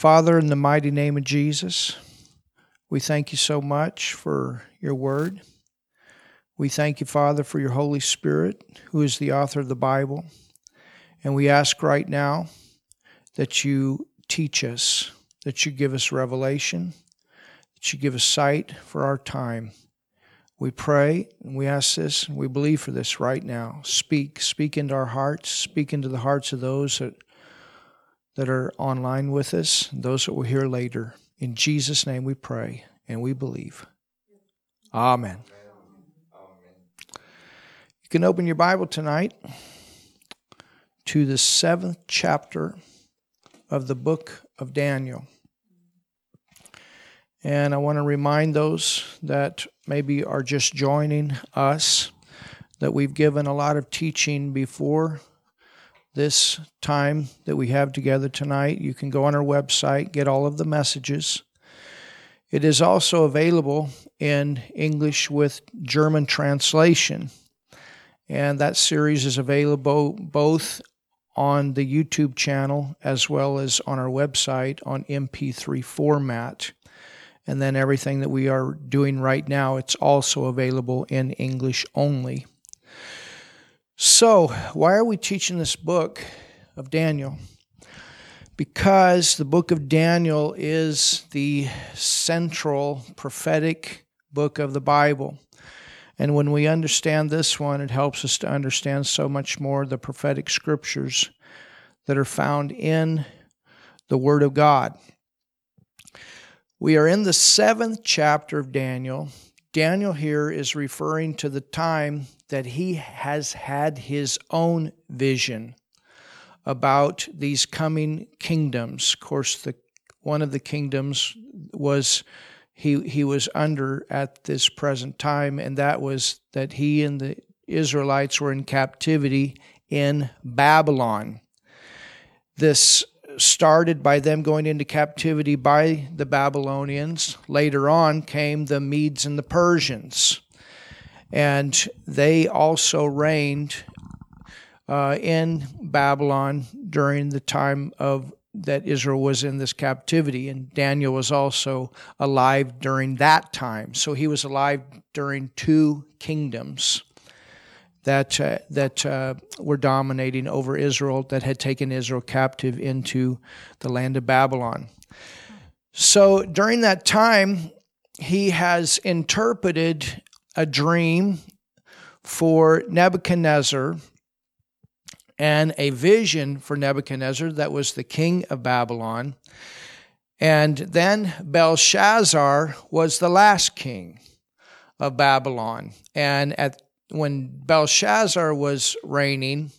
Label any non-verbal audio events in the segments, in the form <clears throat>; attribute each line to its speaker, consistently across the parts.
Speaker 1: Father, in the mighty name of Jesus, we thank you so much for your word. We thank you, Father, for your Holy Spirit, who is the author of the Bible. And we ask right now that you teach us, that you give us revelation, that you give us sight for our time. We pray and we ask this and we believe for this right now. Speak, speak into our hearts, speak into the hearts of those that that are online with us, those that will hear later. In Jesus' name we pray and we believe. Amen. You can open your Bible tonight to the seventh chapter of the book of Daniel. And I want to remind those that maybe are just joining us that we've given a lot of teaching before this time that we have together tonight. You can go on our website, get all of the messages. It is also available in English with German translation. And that series is available both on the YouTube channel as well as on our website on MP3 format. And then everything that we are doing right now, it's also available in English only. So, why are we teaching this book of Daniel? Because the book of Daniel is the central prophetic book of the Bible. And when we understand this one, it helps us to understand so much more the prophetic scriptures that are found in the Word of God. We are in the seventh chapter of Daniel. Daniel here is referring to the time that he has had his own vision about these coming kingdoms. Of course, the one of the kingdoms was he he was under at this present time, and that was that he and the Israelites were in captivity in Babylon. This started by them going into captivity by the Babylonians. Later on came the Medes and the Persians and they also reigned uh, in Babylon during the time of that Israel was in this captivity, and Daniel was also alive during that time. So he was alive during two kingdoms that uh, that uh, were dominating over Israel, that had taken Israel captive into the land of Babylon. So during that time, he has interpreted a dream for Nebuchadnezzar and a vision for Nebuchadnezzar that was the king of Babylon. And then Belshazzar was the last king of Babylon. And at when Belshazzar was reigning,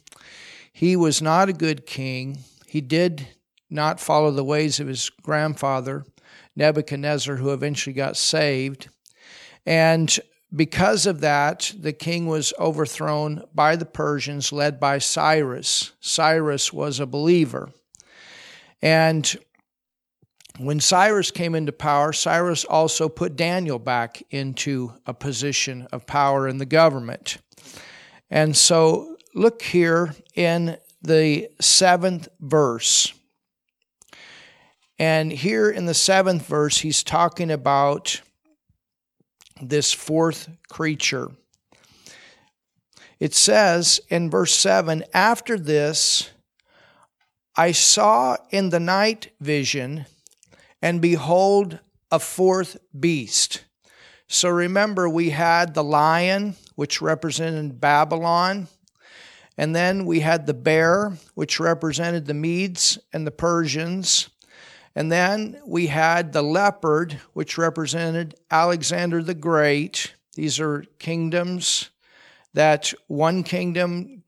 Speaker 1: he was not a good king. He did not follow the ways of his grandfather, Nebuchadnezzar, who eventually got saved. And because of that, the king was overthrown by the Persians, led by Cyrus. Cyrus was a believer. And when Cyrus came into power, Cyrus also put Daniel back into a position of power in the government. And so look here in the seventh verse. And here in the seventh verse, he's talking about this fourth creature. It says in verse 7 After this, I saw in the night vision, and behold, a fourth beast. So remember, we had the lion, which represented Babylon. And then we had the bear, which represented the Medes and the Persians. And then we had the leopard, which represented Alexander the Great. These are kingdoms that one kingdom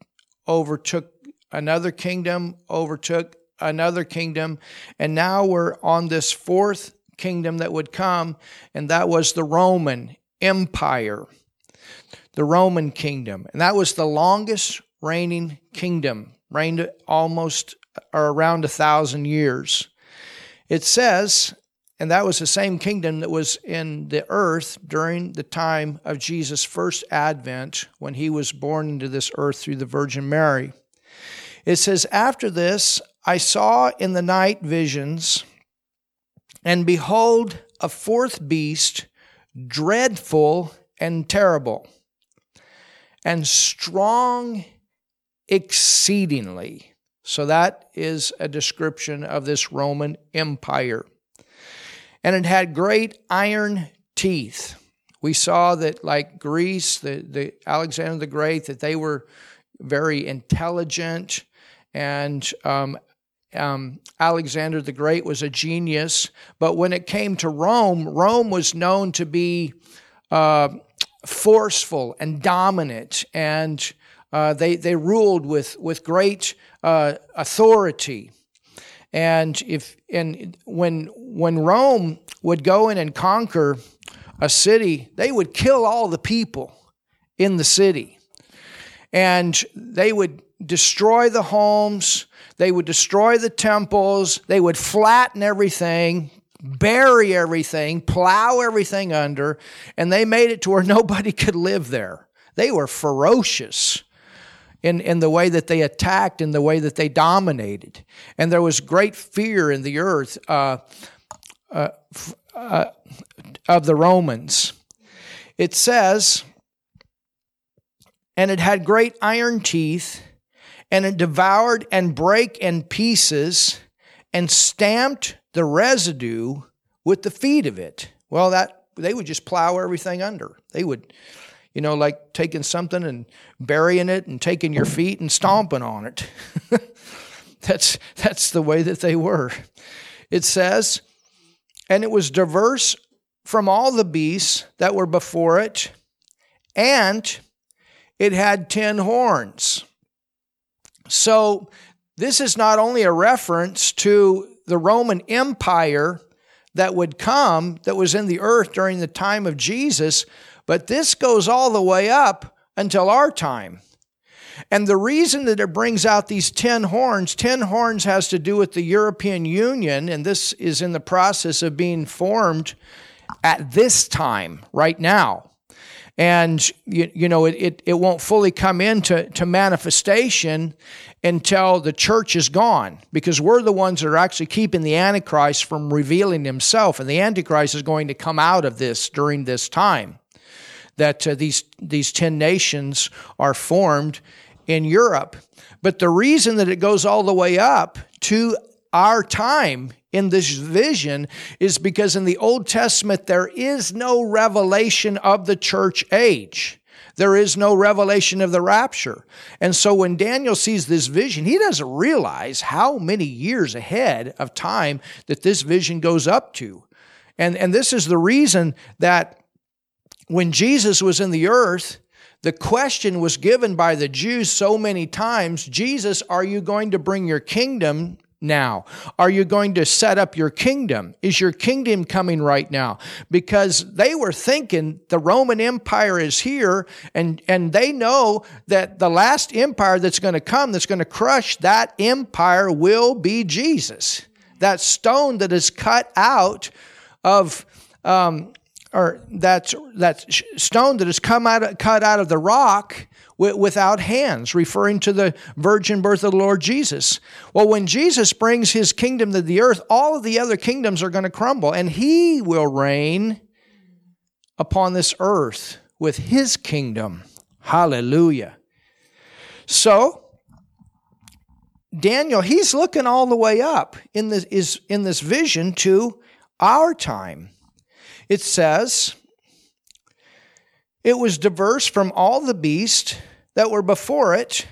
Speaker 1: overtook another kingdom, overtook another kingdom, and now we're on this fourth kingdom that would come, and that was the Roman Empire, the Roman kingdom. And that was the longest reigning kingdom, reigned almost or around a thousand years. It says, and that was the same kingdom that was in the earth during the time of Jesus' first advent when he was born into this earth through the Virgin Mary. It says, After this, I saw in the night visions, And behold, a fourth beast, dreadful and terrible, and strong exceedingly. So that is a description of this Roman Empire. And it had great iron teeth. We saw that, like Greece, the, the Alexander the Great, that they were very intelligent, and um, um, Alexander the Great was a genius. But when it came to Rome, Rome was known to be uh, forceful and dominant, and uh, they they ruled with with great uh, authority. And if and when when Rome would go in and conquer a city, they would kill all the people in the city, and they would destroy the homes. They would destroy the temples. They would flatten everything, bury everything, plow everything under, and they made it to where <laughs> nobody could live there. They were ferocious in, in the way that they attacked, in the way that they dominated. And there was great fear in the earth uh, uh, uh, of the Romans. It says, and it had great iron teeth, and it devoured and brake in pieces, and stamped the residue with the feet of it. Well, that they would just plow everything under. They would you know, like taking something and burying it and taking your feet and stomping on it. <laughs> that's, that's the way that they were. It says, and it was diverse from all the beasts that were before it, and it had ten horns. So, this is not only a reference to the Roman Empire that would come, that was in the earth during the time of Jesus, but this goes all the way up until our time. And the reason that it brings out these 10 horns, 10 horns has to do with the European Union, and this is in the process of being formed at this time, right now. And, you, you know, it, it, it won't fully come into to manifestation until the church is gone, because we're the ones that are actually keeping the Antichrist from revealing himself. And the Antichrist is going to come out of this during this time that uh, these, these 10 nations are formed in Europe. But the reason that it goes all the way up to our time in this vision is because in the Old Testament there is no revelation of the church age. There is no revelation of the rapture. And so when Daniel sees this vision, he doesn't realize how many years ahead of time that this vision goes up to. And, and this is the reason that when Jesus was in the earth, the question was given by the Jews so many times Jesus, are you going to bring your kingdom now? Are you going to set up your kingdom? Is your kingdom coming right now? Because they were thinking the Roman Empire is here, and, and they know that the last empire that's going to come, that's going to crush that empire, will be Jesus. That stone that is cut out of um, or that that stone that has come out cut out of the rock without hands, referring to the virgin birth of the Lord Jesus. Well, when Jesus brings his kingdom to the earth, all of the other kingdoms are going to crumble, and he will reign upon this earth with his kingdom. Hallelujah. So, Daniel, he's looking all the way up in this, is, in this vision to our time it says, It was diverse from all the beasts that were before it,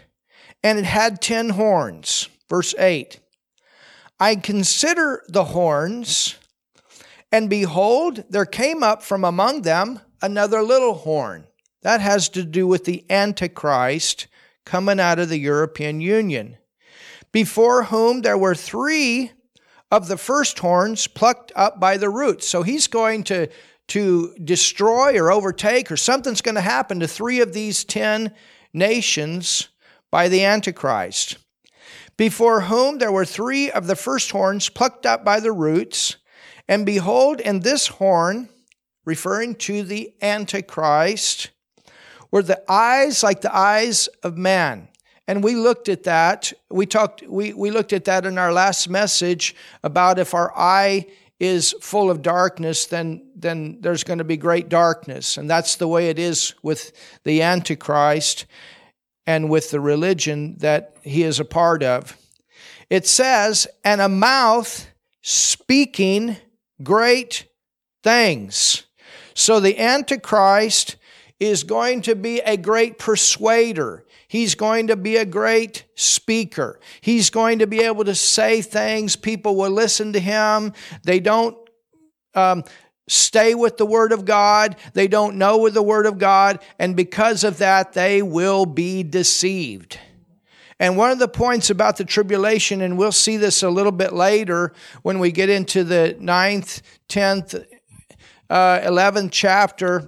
Speaker 1: and it had ten horns. Verse 8 I consider the horns, and behold, there came up from among them another little horn. That has to do with the Antichrist coming out of the European Union, before whom there were three of the first horns plucked up by the roots. So he's going to, to destroy or overtake, or something's going to happen to three of these ten nations by the Antichrist. Before whom there were three of the first horns plucked up by the roots. And behold, in this horn, referring to the Antichrist, were the eyes like the eyes of man. And we looked at that. We talked we, we looked at that in our last message about if our eye is full of darkness, then, then there's going to be great darkness. And that's the way it is with the Antichrist and with the religion that he is a part of. It says, and a mouth speaking great things. So the Antichrist is going to be a great persuader. He's going to be a great speaker. He's going to be able to say things. People will listen to him. They don't um, stay with the Word of God. They don't know with the Word of God. And because of that, they will be deceived. And one of the points about the tribulation, and we'll see this a little bit later when we get into the ninth, 10th, uh, 11th chapter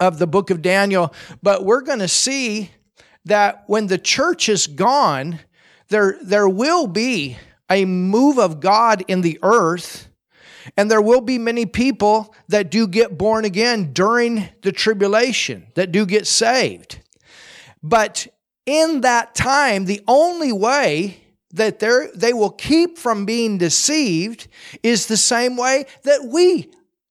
Speaker 1: of the book of Daniel, but we're going to see that when the church is gone, there, there will be a move of God in the earth, and there will be many people that do get born again during the tribulation, that do get saved. But in that time, the only way that they will keep from being deceived is the same way that we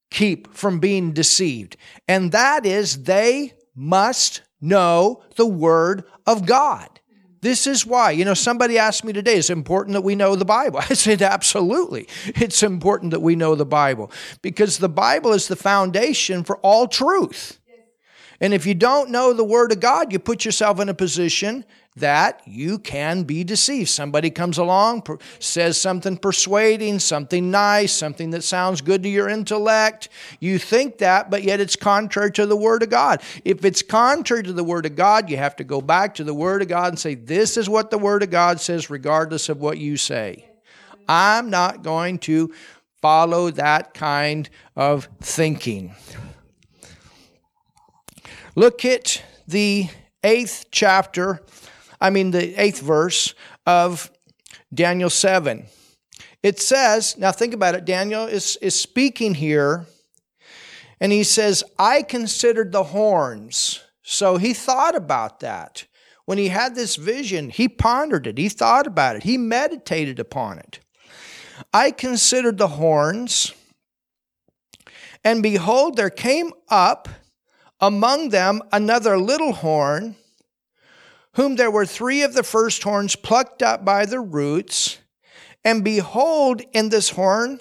Speaker 1: keep from being deceived. And that is they must know the Word of God. This is why. You know, somebody asked me today, is it important that we know the Bible? <laughs> I said, absolutely. It's important that we know the Bible because the Bible is the foundation for all truth. And if you don't know the Word of God, you put yourself in a position that you can be deceived. Somebody comes along, says something persuading, something nice, something that sounds good to your intellect. You think that, but yet it's contrary to the Word of God. If it's contrary to the Word of God, you have to go back to the Word of God and say, This is what the Word of God says, regardless of what you say. I'm not going to follow that kind of thinking. Look at the eighth chapter I mean, the eighth verse of Daniel 7. It says, now think about it, Daniel is, is speaking here, and he says, I considered the horns. So he thought about that. When he had this vision, he pondered it, he thought about it, he meditated upon it. I considered the horns, and behold, there came up among them another little horn whom there were three of the first horns plucked up by the roots. And behold, in this horn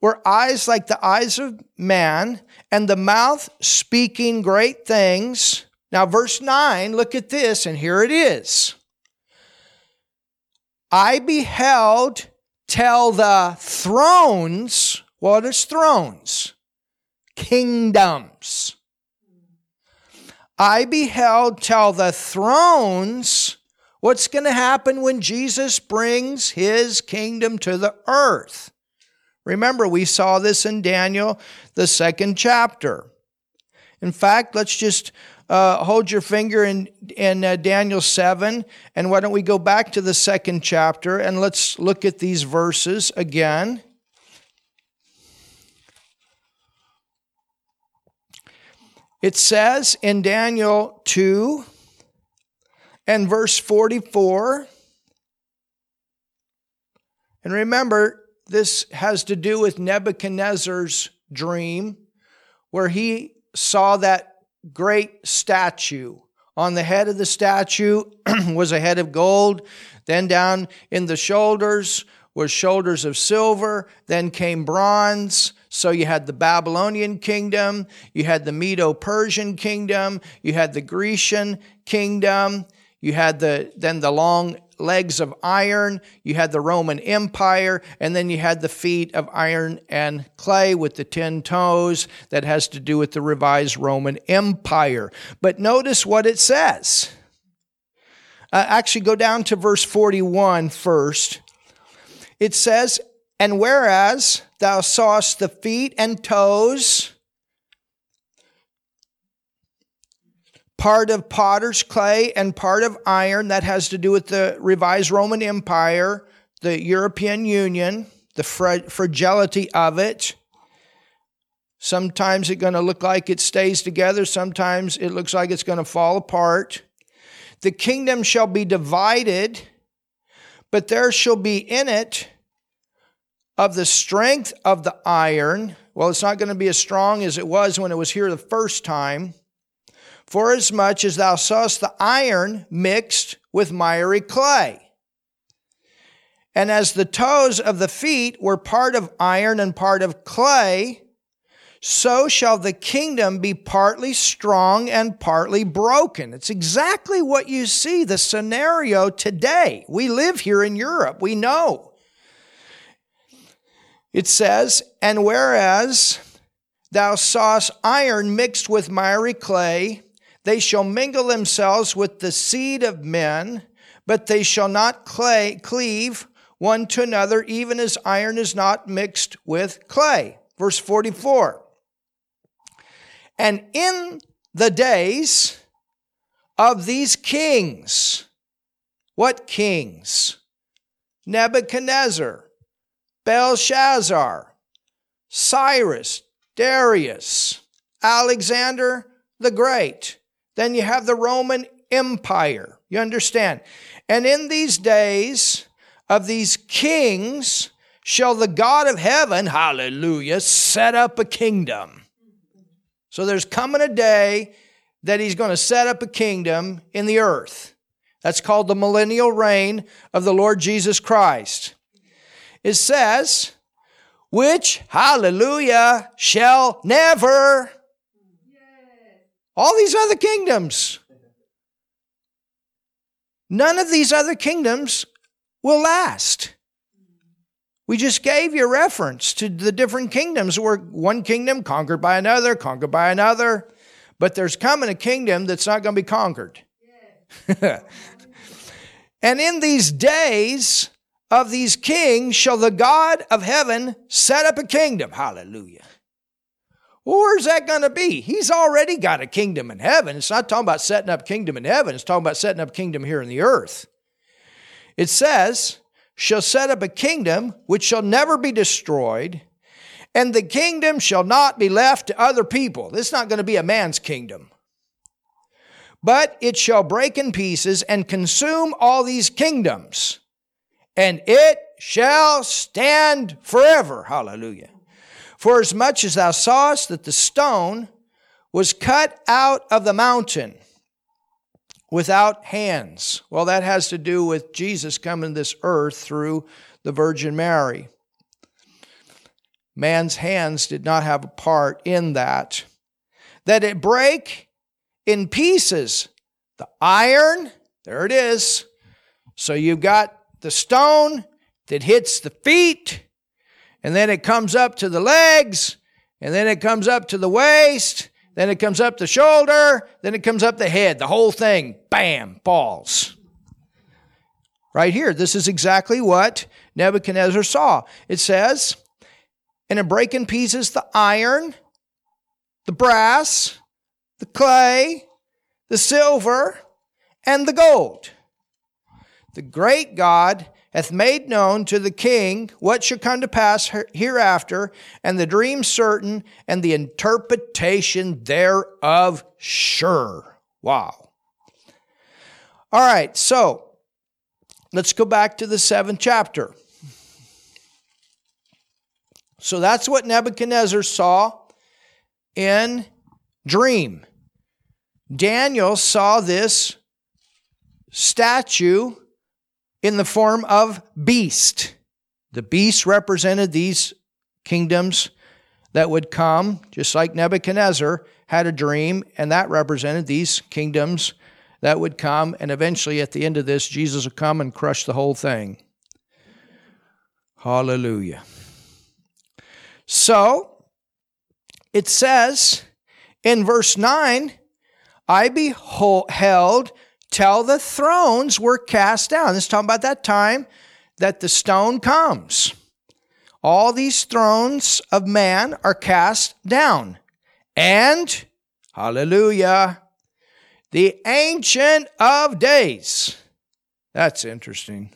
Speaker 1: were eyes like the eyes of man, and the mouth speaking great things. Now, verse 9, look at this, and here it is. I beheld till the thrones, what is thrones? Kingdoms I beheld till the thrones. What's going to happen when Jesus brings his kingdom to the earth? Remember, we saw this in Daniel, the second chapter. In fact, let's just uh, hold your finger in, in uh, Daniel 7, and why don't we go back to the second chapter and let's look at these verses again. It says in Daniel 2 and verse 44, and remember, this has to do with Nebuchadnezzar's dream, where he saw that great statue. On the head of the statue <clears throat> was a head of gold, then down in the shoulders was shoulders of silver, then came bronze, so you had the Babylonian kingdom, you had the Medo Persian kingdom, you had the Grecian kingdom, you had the then the long legs of iron, you had the Roman Empire, and then you had the feet of iron and clay with the 10 toes that has to do with the revised Roman Empire. But notice what it says. Uh, actually, go down to verse 41 first. It says, and whereas thou sawest the feet and toes, part of potter's clay and part of iron, that has to do with the revised Roman Empire, the European Union, the fragility of it. Sometimes it's going to look like it stays together, sometimes it looks like it's going to fall apart. The kingdom shall be divided, but there shall be in it of the strength of the iron. Well, it's not going to be as strong as it was when it was here the first time. For as much as thou sawest the iron mixed with miry clay. And as the toes of the feet were part of iron and part of clay, so shall the kingdom be partly strong and partly broken. It's exactly what you see, the scenario today. We live here in Europe, we know. It says, And whereas thou sawest iron mixed with miry clay, they shall mingle themselves with the seed of men, but they shall not clay, cleave one to another, even as iron is not mixed with clay. Verse 44. And in the days of these kings, what kings? Nebuchadnezzar, Belshazzar, Cyrus, Darius, Alexander the Great. Then you have the Roman Empire. You understand? And in these days of these kings shall the God of heaven, hallelujah, set up a kingdom so there's coming a day that he's going to set up a kingdom in the earth. That's called the millennial reign of the Lord Jesus Christ. It says, which, hallelujah, shall never. All these other kingdoms. None of these other kingdoms will last. We just gave you reference to the different kingdoms where one kingdom conquered by another, conquered by another. But there's coming a kingdom that's not going to be conquered. <laughs> and in these days of these kings shall the God of heaven set up a kingdom. Hallelujah. Well, where's that going to be? He's already got a kingdom in heaven. It's not talking about setting up kingdom in heaven. It's talking about setting up kingdom here in the earth. It says, shall set up a kingdom which shall never be destroyed, and the kingdom shall not be left to other people. This is not going to be a man's kingdom. But it shall break in pieces and consume all these kingdoms, and it shall stand forever. Hallelujah. For as much as thou sawest that the stone was cut out of the mountain, without hands. Well, that has to do with Jesus coming to this earth through the Virgin Mary. Man's hands did not have a part in that. That it break in pieces. The iron, there it is. So you've got the stone that hits the feet, and then it comes up to the legs, and then it comes up to the waist, then it comes up the shoulder, then it comes up the head. The whole thing, bam, falls. Right here, this is exactly what Nebuchadnezzar saw. It says, and it break in pieces the iron, the brass, the clay, the silver, and the gold. The great God hath made known to the king what shall come to pass hereafter, and the dream certain, and the interpretation thereof sure. Wow. All right, so let's go back to the seventh chapter. So that's what Nebuchadnezzar saw in dream. Daniel saw this statue in the form of beast. The beast represented these kingdoms that would come, just like Nebuchadnezzar had a dream, and that represented these kingdoms that would come, and eventually at the end of this, Jesus will come and crush the whole thing. Hallelujah. So, it says in verse 9, I beheld till the thrones were cast down. This is talking about that time that the stone comes. All these thrones of man are cast down. And, hallelujah, the Ancient of Days. That's interesting.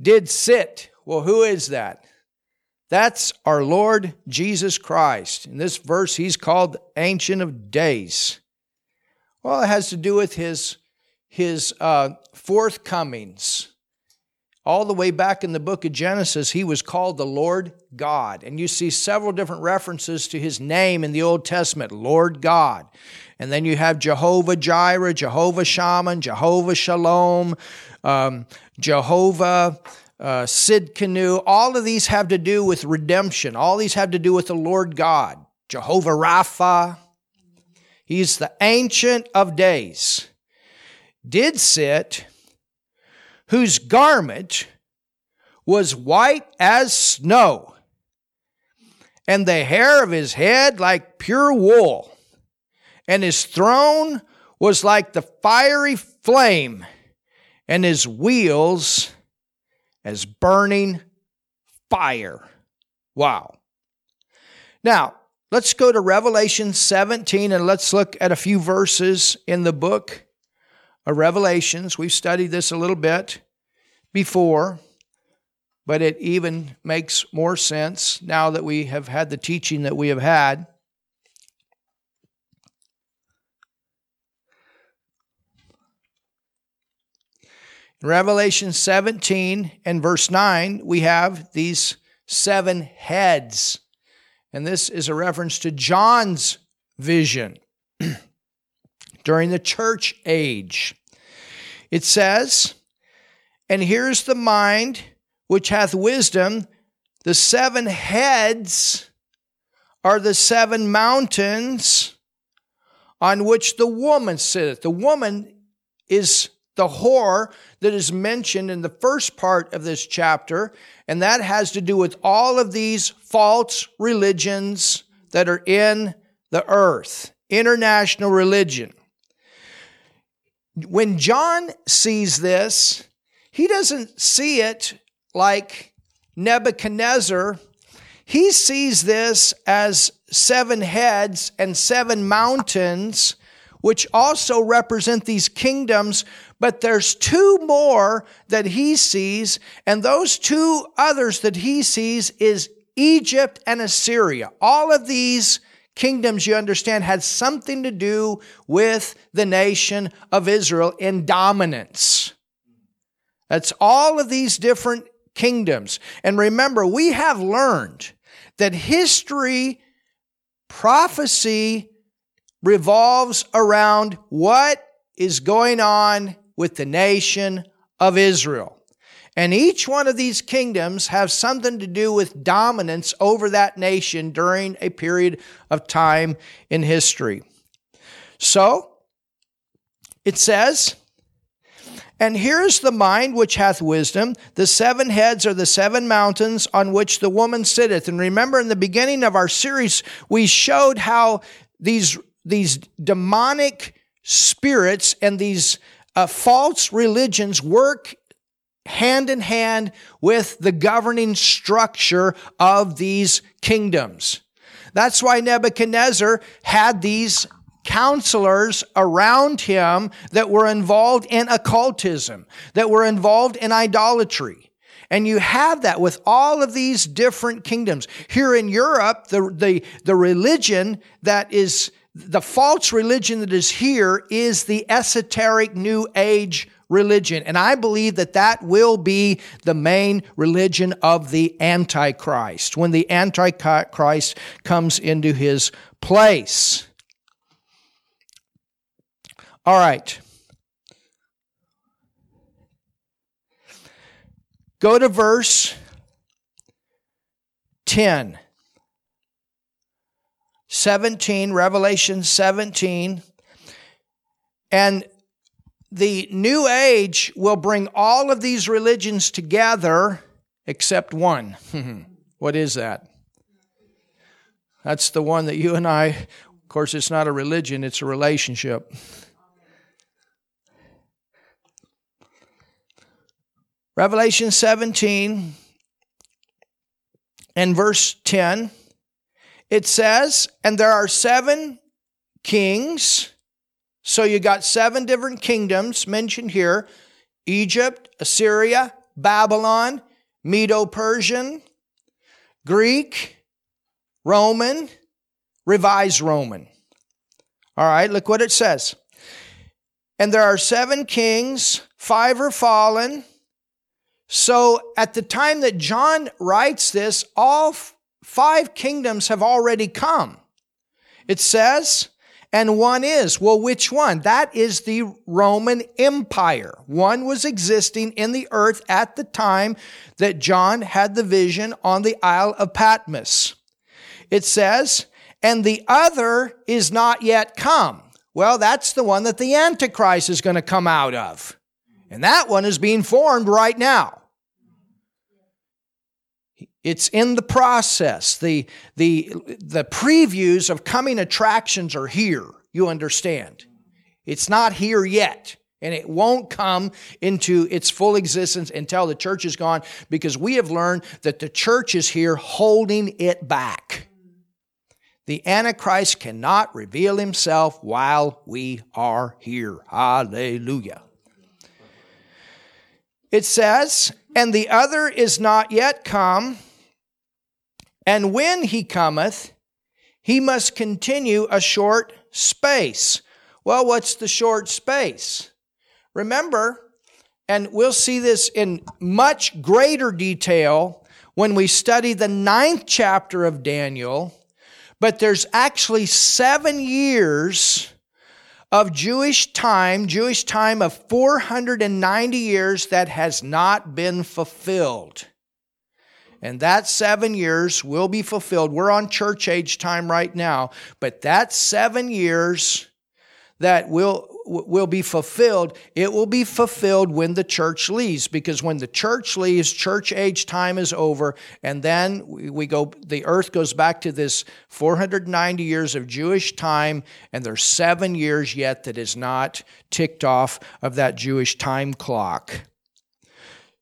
Speaker 1: Did sit. Well, who is that? That's our Lord Jesus Christ. In this verse, he's called Ancient of Days. Well, it has to do with his, his uh, forthcomings. all the way back in the book of Genesis, he was called the Lord God. And you see several different references to his name in the Old Testament, Lord God. And then you have Jehovah Jireh, Jehovah Shammah, Jehovah Shalom, um, Jehovah uh, Sidkenu. All of these have to do with redemption. All these have to do with the Lord God. Jehovah Rapha. He's the Ancient of Days. Did sit, whose garment was white as snow, and the hair of his head like pure wool and his throne was like the fiery flame, and his wheels as burning fire. Wow. Now, let's go to Revelation 17 and let's look at a few verses in the book of Revelations. We've studied this a little bit before, but it even makes more sense now that we have had the teaching that we have had. In Revelation 17 and verse 9, we have these seven heads. And this is a reference to John's vision <clears throat> during the church age. It says, And here's the mind which hath wisdom. The seven heads are the seven mountains on which the woman sitteth. The woman is the whore that is mentioned in the first part of this chapter, and that has to do with all of these false religions that are in the earth, international religion. When John sees this, he doesn't see it like Nebuchadnezzar. He sees this as seven heads and seven mountains, which also represent these kingdoms but there's two more that he sees, and those two others that he sees is Egypt and Assyria. All of these kingdoms, you understand, had something to do with the nation of Israel in dominance. That's all of these different kingdoms. And remember, we have learned that history, prophecy revolves around what is going on with the nation of Israel. And each one of these kingdoms have something to do with dominance over that nation during a period of time in history. So, it says, and here's the mind which hath wisdom. The seven heads are the seven mountains on which the woman sitteth. And remember, in the beginning of our series, we showed how these, these demonic spirits and these uh, false religions work hand in hand with the governing structure of these kingdoms. That's why Nebuchadnezzar had these counselors around him that were involved in occultism, that were involved in idolatry. And you have that with all of these different kingdoms. Here in Europe, the, the, the religion that is the false religion that is here is the esoteric New Age religion. And I believe that that will be the main religion of the Antichrist when the Antichrist comes into his place. All right. Go to verse 10. 17, Revelation 17. And the New Age will bring all of these religions together except one. <laughs> what is that? That's the one that you and I, of course, it's not a religion, it's a relationship. Revelation 17 and verse 10 it says, and there are seven kings. So you got seven different kingdoms mentioned here Egypt, Assyria, Babylon, Medo Persian, Greek, Roman, Revised Roman. All right, look what it says. And there are seven kings, five are fallen, So at the time that John writes this, all five kingdoms have already come. It says, and one is. Well, which one? That is the Roman Empire. One was existing in the earth at the time that John had the vision on the Isle of Patmos. It says, and the other is not yet come. Well, that's the one that the Antichrist is going to come out of. And that one is being formed right now. It's in the process. The, the, the previews of coming attractions are here, you understand. It's not here yet. And it won't come into its full existence until the church is gone because we have learned that the church is here holding it back. The Antichrist cannot reveal himself while we are here. Hallelujah. It says, and the other is not yet come and when he cometh, he must continue a short space. Well, what's the short space? Remember, and we'll see this in much greater detail when we study the ninth chapter of Daniel, but there's actually seven years of Jewish time, Jewish time of 490 years that has not been fulfilled. And that seven years will be fulfilled. We're on church age time right now, but that seven years that will will be fulfilled it will be fulfilled when the church leaves because when the church leaves church age time is over and then we go the earth goes back to this 490 years of jewish time and there's 7 years yet that is not ticked off of that jewish time clock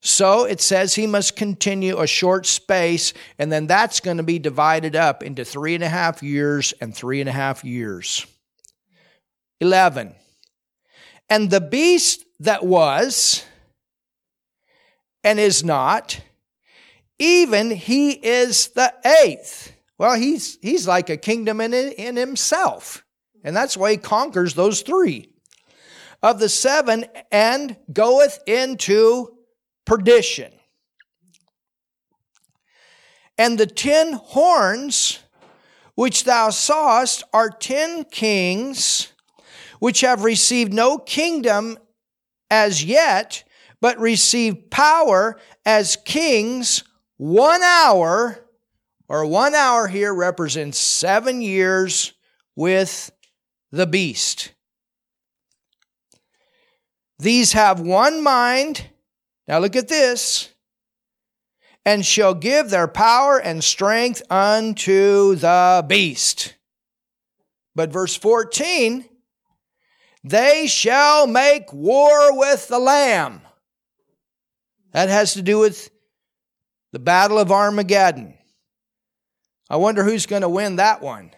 Speaker 1: so it says he must continue a short space, and then that's going to be divided up into three and a half years and three and a half years. 11. And the beast that was and is not, even he is the eighth. Well, he's, he's like a kingdom in, in himself. And that's why he conquers those three. Of the seven, and goeth into perdition. And the ten horns which thou sawest are ten kings which have received no kingdom as yet, but receive power as kings one hour, or one hour here represents seven years with the beast. These have one mind now look at this. And shall give their power and strength unto the beast. But verse 14, they shall make war with the Lamb. That has to do with the Battle of Armageddon. I wonder who's going to win that one.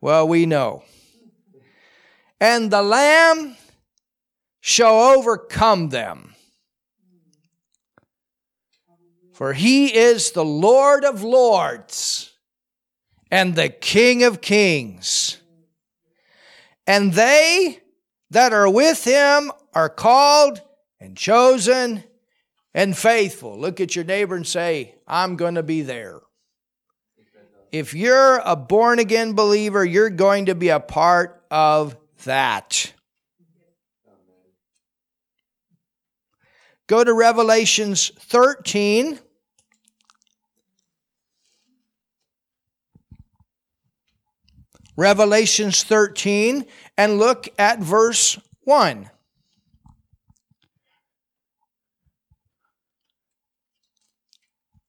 Speaker 1: Well, we know. And the Lamb shall overcome them. For he is the Lord of lords and the King of kings. And they that are with him are called and chosen and faithful. Look at your neighbor and say, I'm going to be there. If you're a born again believer, you're going to be a part of that. Go to Revelations 13. Revelations 13 and look at verse 1.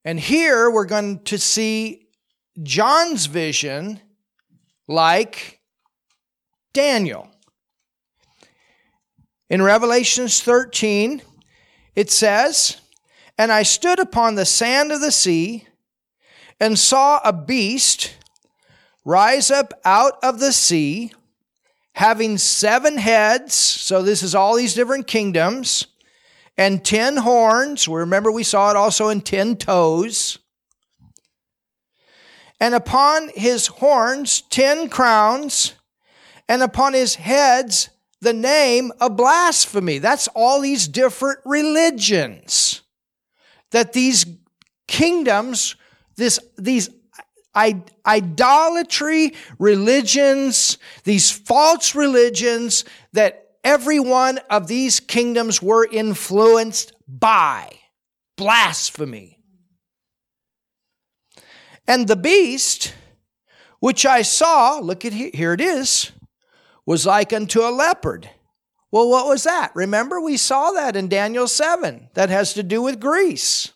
Speaker 1: And here we're going to see John's vision like Daniel. In Revelations 13, it says, And I stood upon the sand of the sea and saw a beast rise up out of the sea, having seven heads. So this is all these different kingdoms, and ten horns. Remember, we saw it also in ten toes. And upon his horns, ten crowns, and upon his heads, the name of blasphemy. That's all these different religions that these kingdoms, this, these idolatry religions, these false religions that every one of these kingdoms were influenced by blasphemy. And the beast, which I saw, look at here, here it is, was like unto a leopard. Well, what was that? Remember, we saw that in Daniel 7. That has to do with Greece.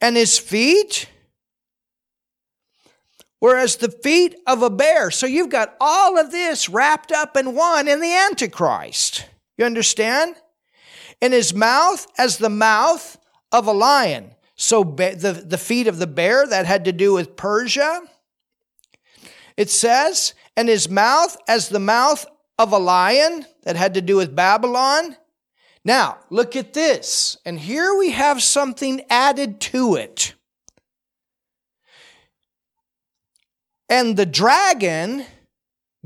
Speaker 1: And his feet whereas the feet of a bear. So you've got all of this wrapped up in one in the Antichrist. You understand? In his mouth as the mouth of a lion. So the, the feet of the bear, that had to do with Persia. It says, and his mouth as the mouth of a lion, that had to do with Babylon. Now, look at this. And here we have something added to it. And the dragon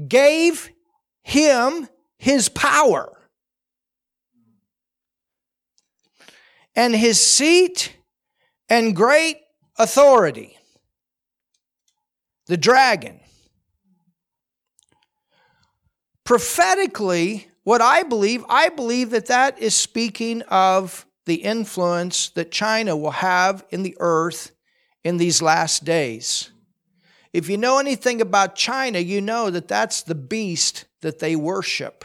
Speaker 1: gave him his power and his seat and great authority. The dragon. Prophetically, what I believe, I believe that that is speaking of the influence that China will have in the earth in these last days. If you know anything about China, you know that that's the beast that they worship.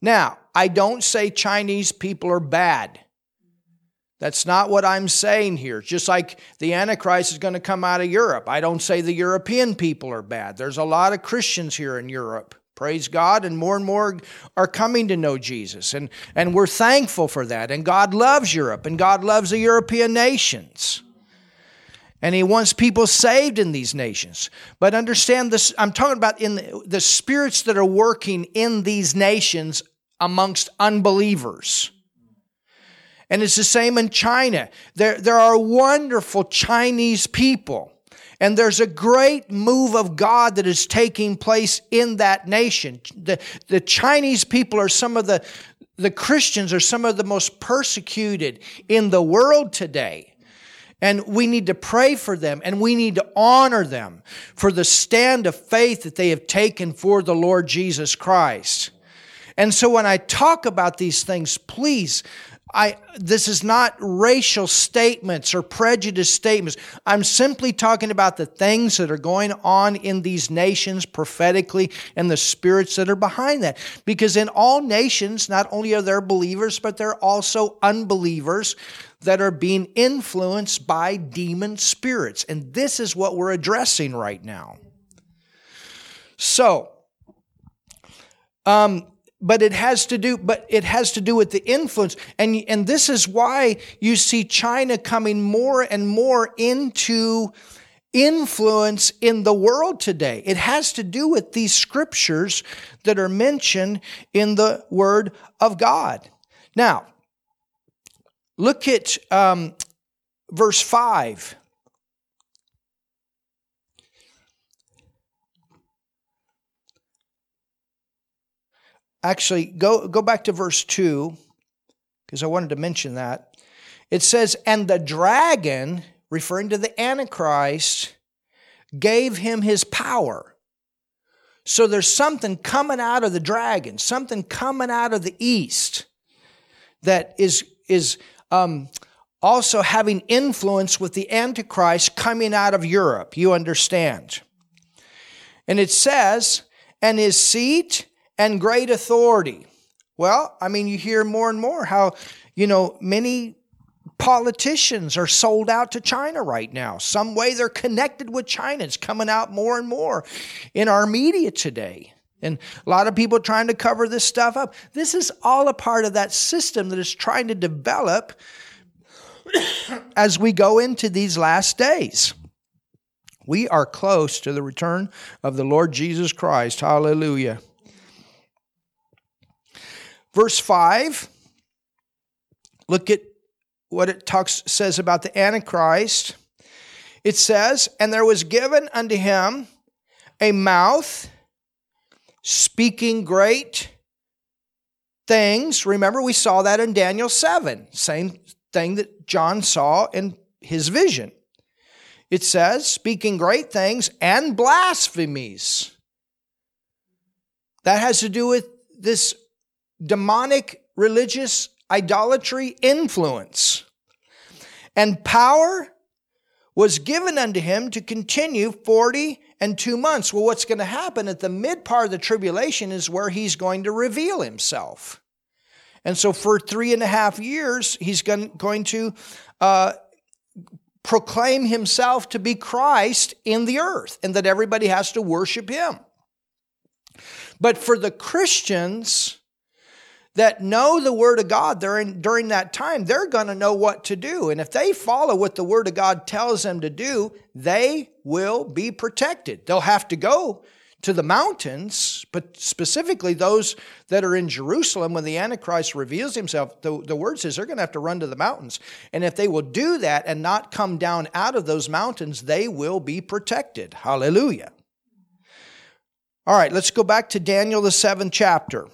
Speaker 1: Now, I don't say Chinese people are bad. That's not what I'm saying here. Just like the Antichrist is going to come out of Europe. I don't say the European people are bad. There's a lot of Christians here in Europe. Praise God, and more and more are coming to know Jesus. And, and we're thankful for that. And God loves Europe, and God loves the European nations and he wants people saved in these nations. But understand this, I'm talking about in the, the, spirits that are working in these nations amongst unbelievers. And it's the same in China. There, there are wonderful Chinese people. And there's a great move of God that is taking place in that nation. The, the Chinese people are some of the, the Christians are some of the most persecuted in the world today. And we need to pray for them and we need to honor them for the stand of faith that they have taken for the Lord Jesus Christ. And so when I talk about these things, please, I, this is not racial statements or prejudice statements. I'm simply talking about the things that are going on in these nations prophetically and the spirits that are behind that. Because in all nations, not only are there believers, but there are also unbelievers that are being influenced by demon spirits. And this is what we're addressing right now. So, um, but it has to do but it has to do with the influence. And and this is why you see China coming more and more into influence in the world today. It has to do with these scriptures that are mentioned in the word of God. Now Look at um, verse 5. Actually, go, go back to verse 2, because I wanted to mention that. It says, And the dragon, referring to the Antichrist, gave him his power. So there's something coming out of the dragon, something coming out of the east that is, is um, also having influence with the Antichrist coming out of Europe. You understand. And it says, and his seat and great authority. Well, I mean, you hear more and more how, you know, many politicians are sold out to China right now. Some way they're connected with China. It's coming out more and more in our media today. And a lot of people trying to cover this stuff up. This is all a part of that system that is trying to develop <coughs> as we go into these last days. We are close to the return of the Lord Jesus Christ. Hallelujah. Verse 5, look at what it talks says about the Antichrist. It says, And there was given unto him a mouth speaking great things. Remember, we saw that in Daniel 7, same thing that John saw in his vision. It says, speaking great things and blasphemies. That has to do with this demonic religious idolatry influence. And power was given unto him to continue 40 and two months. Well, what's going to happen at the mid part of the tribulation is where he's going to reveal himself. And so for three and a half years, he's going to uh, proclaim himself to be Christ in the earth and that everybody has to worship him. But for the Christians, that know the Word of God during, during that time, they're going to know what to do. And if they follow what the Word of God tells them to do, they will be protected. They'll have to go to the mountains, but specifically those that are in Jerusalem when the Antichrist reveals himself, the, the word says they're going to have to run to the mountains. And if they will do that and not come down out of those mountains, they will be protected. Hallelujah. All right, let's go back to Daniel, the seventh chapter.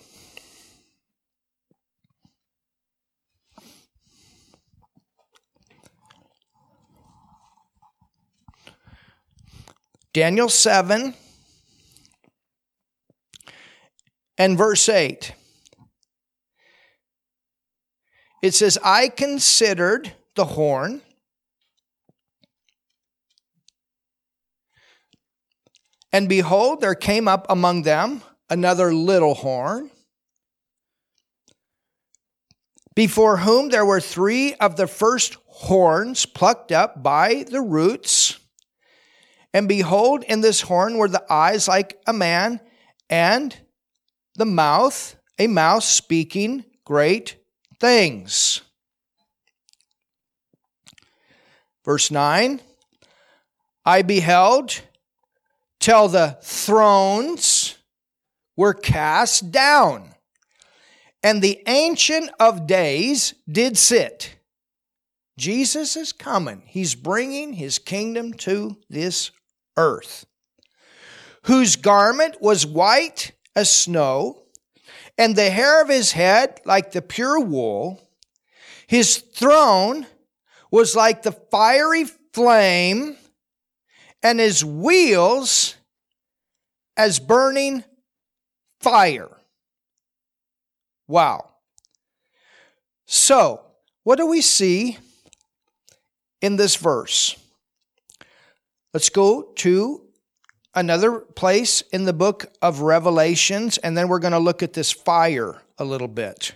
Speaker 1: Daniel 7 and verse 8. It says, I considered the horn. And behold, there came up among them another little horn, before whom there were three of the first horns plucked up by the roots. And behold, in this horn were the eyes like a man, and the mouth, a mouth speaking great things. Verse 9 I beheld till the thrones were cast down, and the Ancient of Days did sit. Jesus is coming. He's bringing his kingdom to this earth, whose garment was white as snow, and the hair of his head like the pure wool. His throne was like the fiery flame, and his wheels as burning fire. Wow. So, what do we see in this verse? Let's go to another place in the book of Revelations, and then we're going to look at this fire a little bit.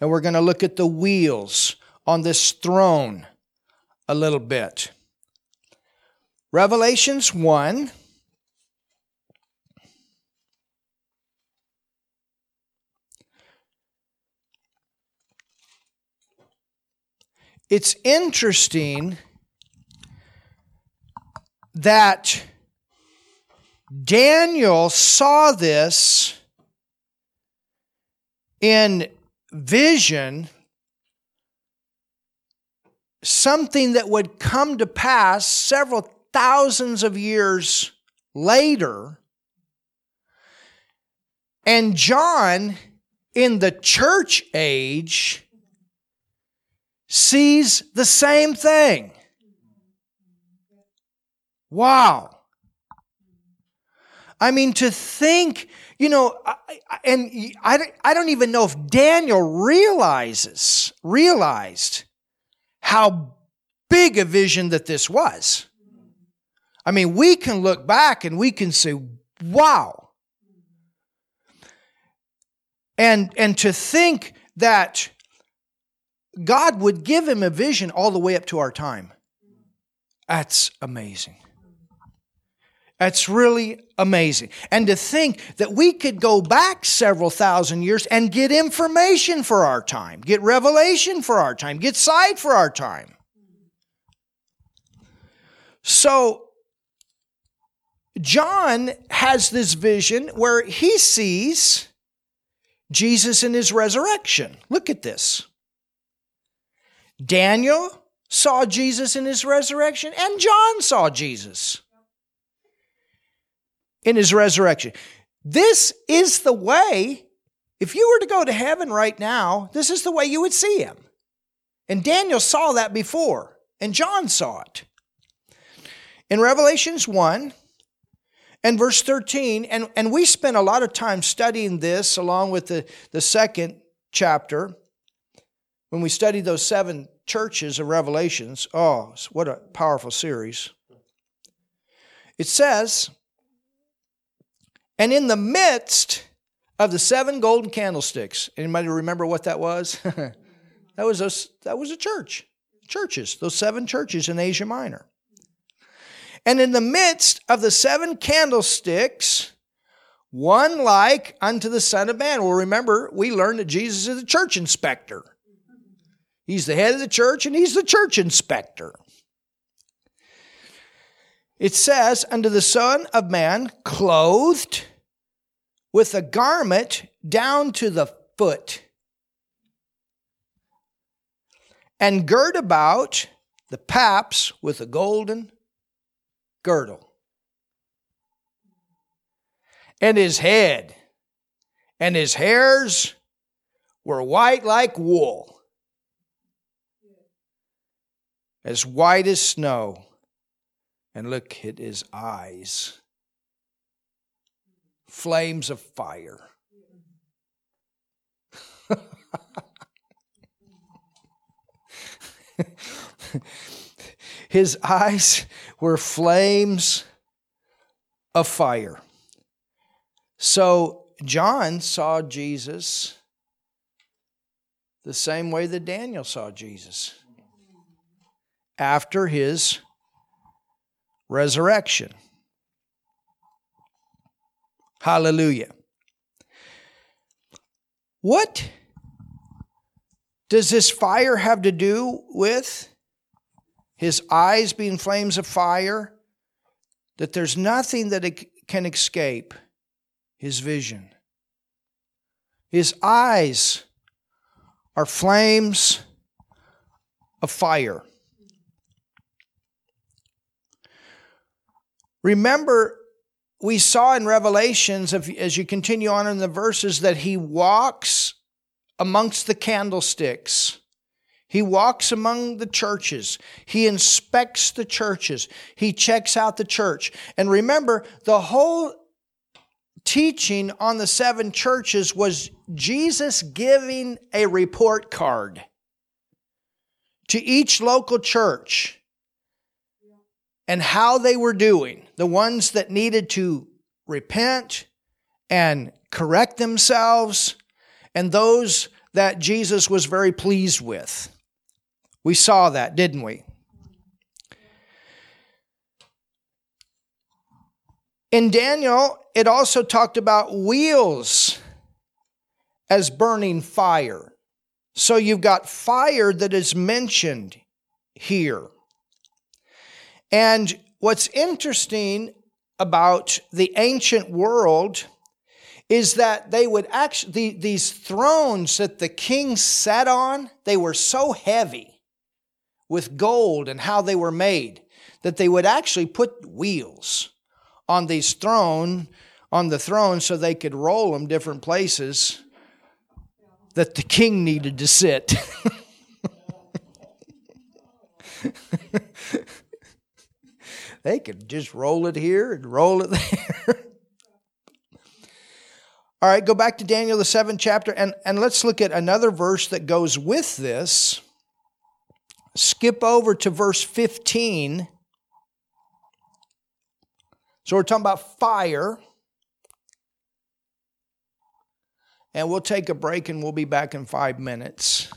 Speaker 1: And we're going to look at the wheels on this throne a little bit. Revelations 1. It's interesting that Daniel saw this in vision, something that would come to pass several thousands of years later. And John, in the church age, sees the same thing. Wow. I mean, to think, you know, and I don't even know if Daniel realizes, realized how big a vision that this was. I mean, we can look back and we can say, wow. And, and to think that God would give him a vision all the way up to our time, that's amazing. That's really amazing. And to think that we could go back several thousand years and get information for our time, get revelation for our time, get sight for our time. So, John has this vision where he sees Jesus in his resurrection. Look at this. Daniel saw Jesus in his resurrection, and John saw Jesus in his resurrection. This is the way, if you were to go to heaven right now, this is the way you would see him. And Daniel saw that before, and John saw it. In Revelations 1 and verse 13, and, and we spent a lot of time studying this along with the, the second chapter when we studied those seven churches of Revelations. Oh, what a powerful series. It says, and in the midst of the seven golden candlesticks, anybody remember what that was? <laughs> that was a, that was a church, churches, those seven churches in Asia Minor. And in the midst of the seven candlesticks, one like unto the Son of Man. Well, remember, we learned that Jesus is the church inspector. He's the head of the church and he's the church inspector. It says, Unto the Son of Man, clothed with a garment down to the foot, and gird about the paps with a golden girdle. And his head and his hairs were white like wool, as white as snow. And look at his eyes flames of fire. <laughs> His eyes were flames of fire. So John saw Jesus the same way that Daniel saw Jesus after his resurrection. Hallelujah. What does this fire have to do with his eyes being flames of fire? That there's nothing that can escape his vision. His eyes are flames of fire. Remember, we saw in Revelations, as you continue on in the verses, that he walks amongst the candlesticks. He walks among the churches. He inspects the churches. He checks out the church. And remember, the whole teaching on the seven churches was Jesus giving a report card to each local church and how they were doing, the ones that needed to repent and correct themselves, and those that Jesus was very pleased with. We saw that, didn't we? In Daniel, it also talked about wheels as burning fire. So you've got fire that is mentioned here. And what's interesting about the ancient world is that they would actually, these thrones that the king sat on, they were so heavy with gold and how they were made that they would actually put wheels on these throne on the throne so they could roll them different places that the king needed to sit. <laughs> They could just roll it here and roll it <laughs> there. All right, go back to Daniel, the seventh chapter, and, and let's look at another verse that goes with this. Skip over to verse 15. So we're talking about fire. And we'll take a break and we'll be back in five minutes.